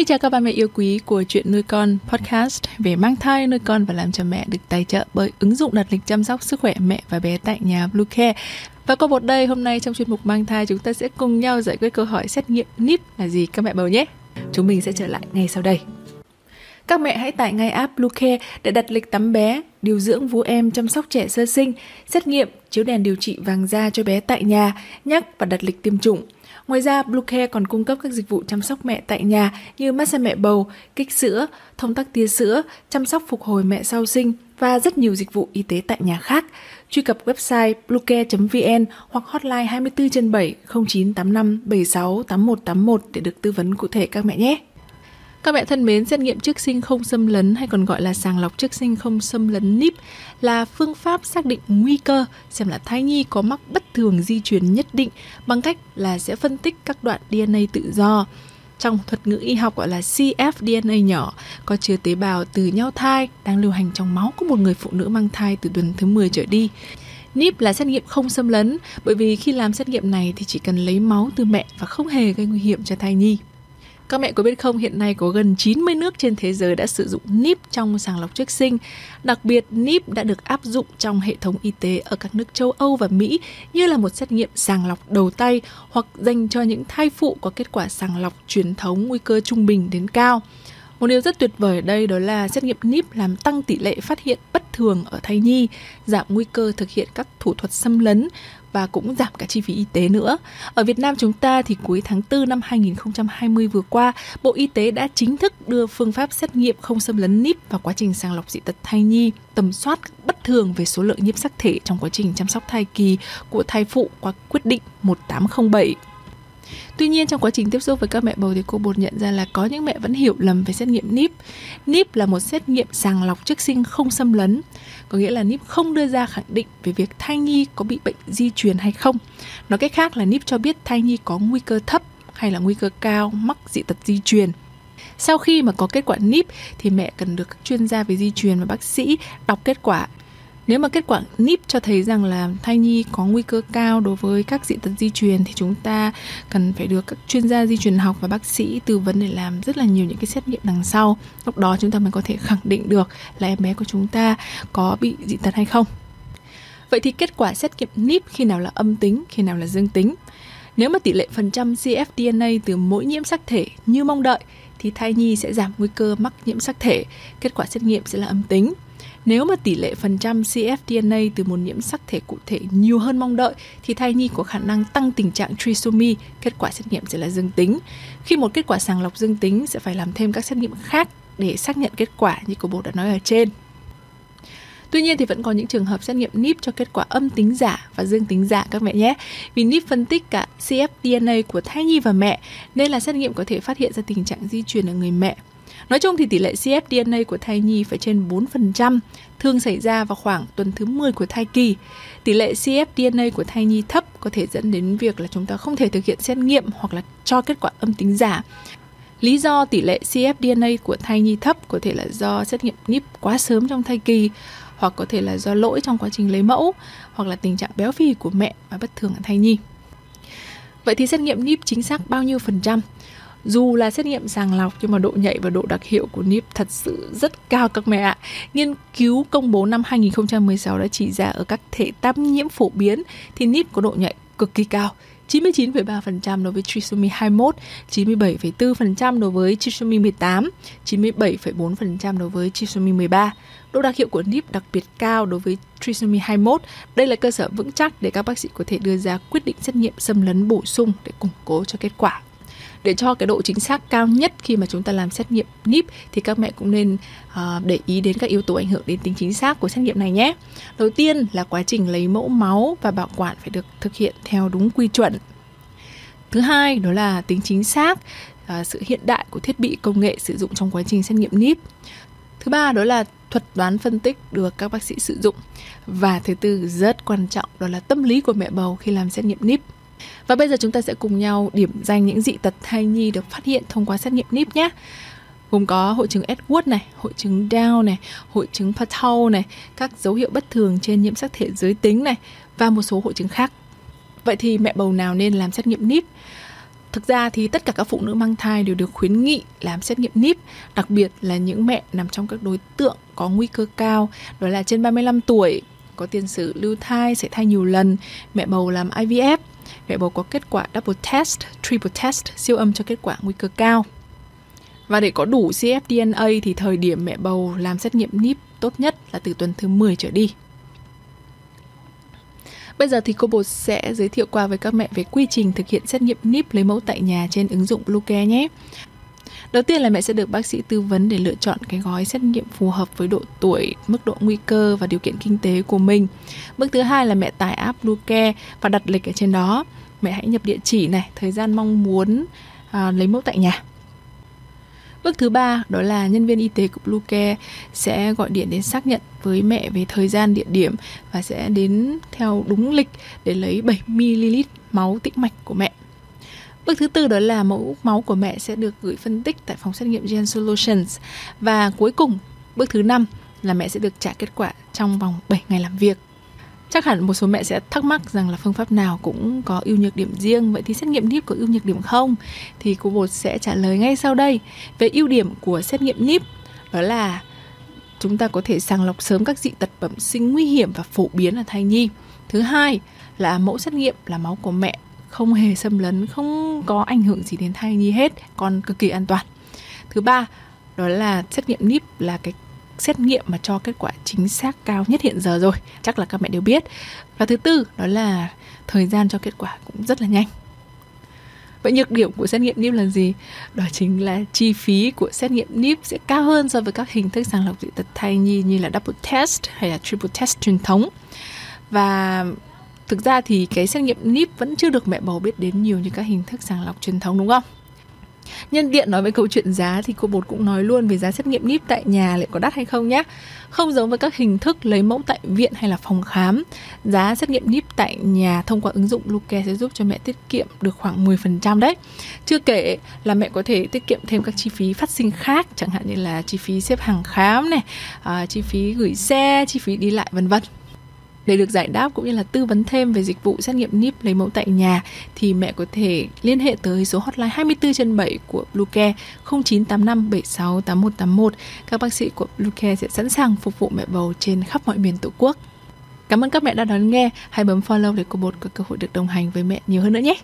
Xin chào các bà mẹ yêu quý của Chuyện nuôi con podcast về mang thai, nuôi con và làm cho mẹ được tài trợ bởi ứng dụng đặt lịch chăm sóc sức khỏe mẹ và bé tại nhà Bluecare. Và có một đây hôm nay trong chuyên mục mang thai chúng ta sẽ cùng nhau giải quyết câu hỏi xét nghiệm NIP là gì các mẹ bầu nhé. Chúng mình sẽ trở lại ngay sau đây. Các mẹ hãy tải ngay app Bluecare để đặt lịch tắm bé, điều dưỡng vú em chăm sóc trẻ sơ sinh, xét nghiệm, chiếu đèn điều trị vàng da cho bé tại nhà, nhắc và đặt lịch tiêm chủng. Ngoài ra, Bluecare còn cung cấp các dịch vụ chăm sóc mẹ tại nhà như massage mẹ bầu, kích sữa, thông tắc tia sữa, chăm sóc phục hồi mẹ sau sinh và rất nhiều dịch vụ y tế tại nhà khác. Truy cập website bluecare.vn hoặc hotline 24 trên 7 0985 76 8181 để được tư vấn cụ thể các mẹ nhé. Các mẹ thân mến, xét nghiệm trước sinh không xâm lấn hay còn gọi là sàng lọc trước sinh không xâm lấn NIP là phương pháp xác định nguy cơ xem là thai nhi có mắc bất thường di truyền nhất định bằng cách là sẽ phân tích các đoạn DNA tự do. Trong thuật ngữ y học gọi là cfDNA nhỏ, có chứa tế bào từ nhau thai đang lưu hành trong máu của một người phụ nữ mang thai từ tuần thứ 10 trở đi. NIP là xét nghiệm không xâm lấn bởi vì khi làm xét nghiệm này thì chỉ cần lấy máu từ mẹ và không hề gây nguy hiểm cho thai nhi. Các mẹ có biết không, hiện nay có gần 90 nước trên thế giới đã sử dụng NIP trong sàng lọc trước sinh. Đặc biệt, NIP đã được áp dụng trong hệ thống y tế ở các nước châu Âu và Mỹ như là một xét nghiệm sàng lọc đầu tay hoặc dành cho những thai phụ có kết quả sàng lọc truyền thống nguy cơ trung bình đến cao. Một điều rất tuyệt vời ở đây đó là xét nghiệm NIP làm tăng tỷ lệ phát hiện bất thường ở thai nhi, giảm nguy cơ thực hiện các thủ thuật xâm lấn và cũng giảm cả chi phí y tế nữa. Ở Việt Nam chúng ta thì cuối tháng 4 năm 2020 vừa qua, Bộ Y tế đã chính thức đưa phương pháp xét nghiệm không xâm lấn níp vào quá trình sàng lọc dị tật thai nhi, tầm soát bất thường về số lượng nhiễm sắc thể trong quá trình chăm sóc thai kỳ của thai phụ qua quyết định 1807 Tuy nhiên trong quá trình tiếp xúc với các mẹ bầu thì cô bột nhận ra là có những mẹ vẫn hiểu lầm về xét nghiệm NIP. NIP là một xét nghiệm sàng lọc trước sinh không xâm lấn, có nghĩa là NIP không đưa ra khẳng định về việc thai nhi có bị bệnh di truyền hay không. Nói cách khác là NIP cho biết thai nhi có nguy cơ thấp hay là nguy cơ cao mắc dị tật di truyền. Sau khi mà có kết quả NIP thì mẹ cần được các chuyên gia về di truyền và bác sĩ đọc kết quả nếu mà kết quả NIP cho thấy rằng là thai nhi có nguy cơ cao đối với các dị tật di truyền thì chúng ta cần phải được các chuyên gia di truyền học và bác sĩ tư vấn để làm rất là nhiều những cái xét nghiệm đằng sau. Lúc đó chúng ta mới có thể khẳng định được là em bé của chúng ta có bị dị tật hay không. Vậy thì kết quả xét nghiệm NIP khi nào là âm tính, khi nào là dương tính? Nếu mà tỷ lệ phần trăm cfDNA từ mỗi nhiễm sắc thể như mong đợi thì thai nhi sẽ giảm nguy cơ mắc nhiễm sắc thể, kết quả xét nghiệm sẽ là âm tính. Nếu mà tỷ lệ phần trăm cfDNA từ một nhiễm sắc thể cụ thể nhiều hơn mong đợi thì thai nhi có khả năng tăng tình trạng trisomy, kết quả xét nghiệm sẽ là dương tính. Khi một kết quả sàng lọc dương tính sẽ phải làm thêm các xét nghiệm khác để xác nhận kết quả như cô bố đã nói ở trên. Tuy nhiên thì vẫn có những trường hợp xét nghiệm NIP cho kết quả âm tính giả và dương tính giả các mẹ nhé. Vì NIP phân tích cả cfDNA của thai nhi và mẹ nên là xét nghiệm có thể phát hiện ra tình trạng di truyền ở người mẹ. Nói chung thì tỷ lệ cfDNA của thai nhi phải trên 4%, thường xảy ra vào khoảng tuần thứ 10 của thai kỳ. Tỷ lệ cfDNA của thai nhi thấp có thể dẫn đến việc là chúng ta không thể thực hiện xét nghiệm hoặc là cho kết quả âm tính giả. Lý do tỷ lệ cfDNA của thai nhi thấp có thể là do xét nghiệm níp quá sớm trong thai kỳ hoặc có thể là do lỗi trong quá trình lấy mẫu hoặc là tình trạng béo phì của mẹ và bất thường ở thai nhi. Vậy thì xét nghiệm níp chính xác bao nhiêu phần trăm? Dù là xét nghiệm sàng lọc nhưng mà độ nhạy và độ đặc hiệu của NIP thật sự rất cao các mẹ ạ. Nghiên cứu công bố năm 2016 đã chỉ ra ở các thể tam nhiễm phổ biến thì NIP có độ nhạy cực kỳ cao. 99,3% đối với trisomy 21, 97,4% đối với trisomy 18, 97,4% đối với trisomy 13. Độ đặc hiệu của NIP đặc biệt cao đối với trisomy 21. Đây là cơ sở vững chắc để các bác sĩ có thể đưa ra quyết định xét nghiệm xâm lấn bổ sung để củng cố cho kết quả để cho cái độ chính xác cao nhất khi mà chúng ta làm xét nghiệm NIP thì các mẹ cũng nên uh, để ý đến các yếu tố ảnh hưởng đến tính chính xác của xét nghiệm này nhé. Đầu tiên là quá trình lấy mẫu máu và bảo quản phải được thực hiện theo đúng quy chuẩn. Thứ hai đó là tính chính xác, uh, sự hiện đại của thiết bị công nghệ sử dụng trong quá trình xét nghiệm NIP. Thứ ba đó là thuật toán phân tích được các bác sĩ sử dụng. Và thứ tư rất quan trọng đó là tâm lý của mẹ bầu khi làm xét nghiệm NIP. Và bây giờ chúng ta sẽ cùng nhau điểm danh những dị tật thai nhi được phát hiện thông qua xét nghiệm NIP nhé gồm có hội chứng Edward này, hội chứng Down này, hội chứng Patel này, các dấu hiệu bất thường trên nhiễm sắc thể giới tính này và một số hội chứng khác. Vậy thì mẹ bầu nào nên làm xét nghiệm NIP? Thực ra thì tất cả các phụ nữ mang thai đều được khuyến nghị làm xét nghiệm níp, đặc biệt là những mẹ nằm trong các đối tượng có nguy cơ cao, đó là trên 35 tuổi, có tiền sử lưu thai, sẽ thai nhiều lần, mẹ bầu làm IVF, mẹ bầu có kết quả double test, triple test, siêu âm cho kết quả nguy cơ cao. Và để có đủ cfDNA thì thời điểm mẹ bầu làm xét nghiệm níp tốt nhất là từ tuần thứ 10 trở đi. Bây giờ thì cô bột sẽ giới thiệu qua với các mẹ về quy trình thực hiện xét nghiệm níp lấy mẫu tại nhà trên ứng dụng Bluecare nhé. Đầu tiên là mẹ sẽ được bác sĩ tư vấn để lựa chọn cái gói xét nghiệm phù hợp với độ tuổi, mức độ nguy cơ và điều kiện kinh tế của mình. Bước thứ hai là mẹ tải app Bluecare và đặt lịch ở trên đó. Mẹ hãy nhập địa chỉ này, thời gian mong muốn à, lấy mẫu tại nhà. Bước thứ ba đó là nhân viên y tế của Bluecare sẽ gọi điện đến xác nhận với mẹ về thời gian địa điểm và sẽ đến theo đúng lịch để lấy 7 ml máu tĩnh mạch của mẹ. Bước thứ tư đó là mẫu máu của mẹ sẽ được gửi phân tích tại phòng xét nghiệm Gen Solutions. Và cuối cùng, bước thứ năm là mẹ sẽ được trả kết quả trong vòng 7 ngày làm việc. Chắc hẳn một số mẹ sẽ thắc mắc rằng là phương pháp nào cũng có ưu nhược điểm riêng. Vậy thì xét nghiệm NIP có ưu nhược điểm không? Thì cô bột sẽ trả lời ngay sau đây. Về ưu điểm của xét nghiệm NIP Đó là chúng ta có thể sàng lọc sớm các dị tật bẩm sinh nguy hiểm và phổ biến ở thai nhi. Thứ hai là mẫu xét nghiệm là máu của mẹ không hề xâm lấn, không có ảnh hưởng gì đến thai nhi hết, còn cực kỳ an toàn. Thứ ba, đó là xét nghiệm níp là cái xét nghiệm mà cho kết quả chính xác cao nhất hiện giờ rồi chắc là các mẹ đều biết và thứ tư đó là thời gian cho kết quả cũng rất là nhanh Vậy nhược điểm của xét nghiệm níp là gì? Đó chính là chi phí của xét nghiệm níp sẽ cao hơn so với các hình thức sàng lọc dị tật thai nhi như là double test hay là triple test truyền thống. Và thực ra thì cái xét nghiệm NIP vẫn chưa được mẹ bầu biết đến nhiều như các hình thức sàng lọc truyền thống đúng không? Nhân tiện nói về câu chuyện giá thì cô bột cũng nói luôn về giá xét nghiệm níp tại nhà liệu có đắt hay không nhé. Không giống với các hình thức lấy mẫu tại viện hay là phòng khám, giá xét nghiệm níp tại nhà thông qua ứng dụng Luke sẽ giúp cho mẹ tiết kiệm được khoảng 10% đấy. Chưa kể là mẹ có thể tiết kiệm thêm các chi phí phát sinh khác, chẳng hạn như là chi phí xếp hàng khám này, à, chi phí gửi xe, chi phí đi lại vân vân. Để được giải đáp cũng như là tư vấn thêm về dịch vụ xét nghiệm NIP lấy mẫu tại nhà, thì mẹ có thể liên hệ tới số hotline 24 trên 7 của Bluecare 0985 76 8181. Các bác sĩ của Bluecare sẽ sẵn sàng phục vụ mẹ bầu trên khắp mọi miền Tổ quốc. Cảm ơn các mẹ đã đón nghe. Hãy bấm follow để cô bột có cơ hội được đồng hành với mẹ nhiều hơn nữa nhé.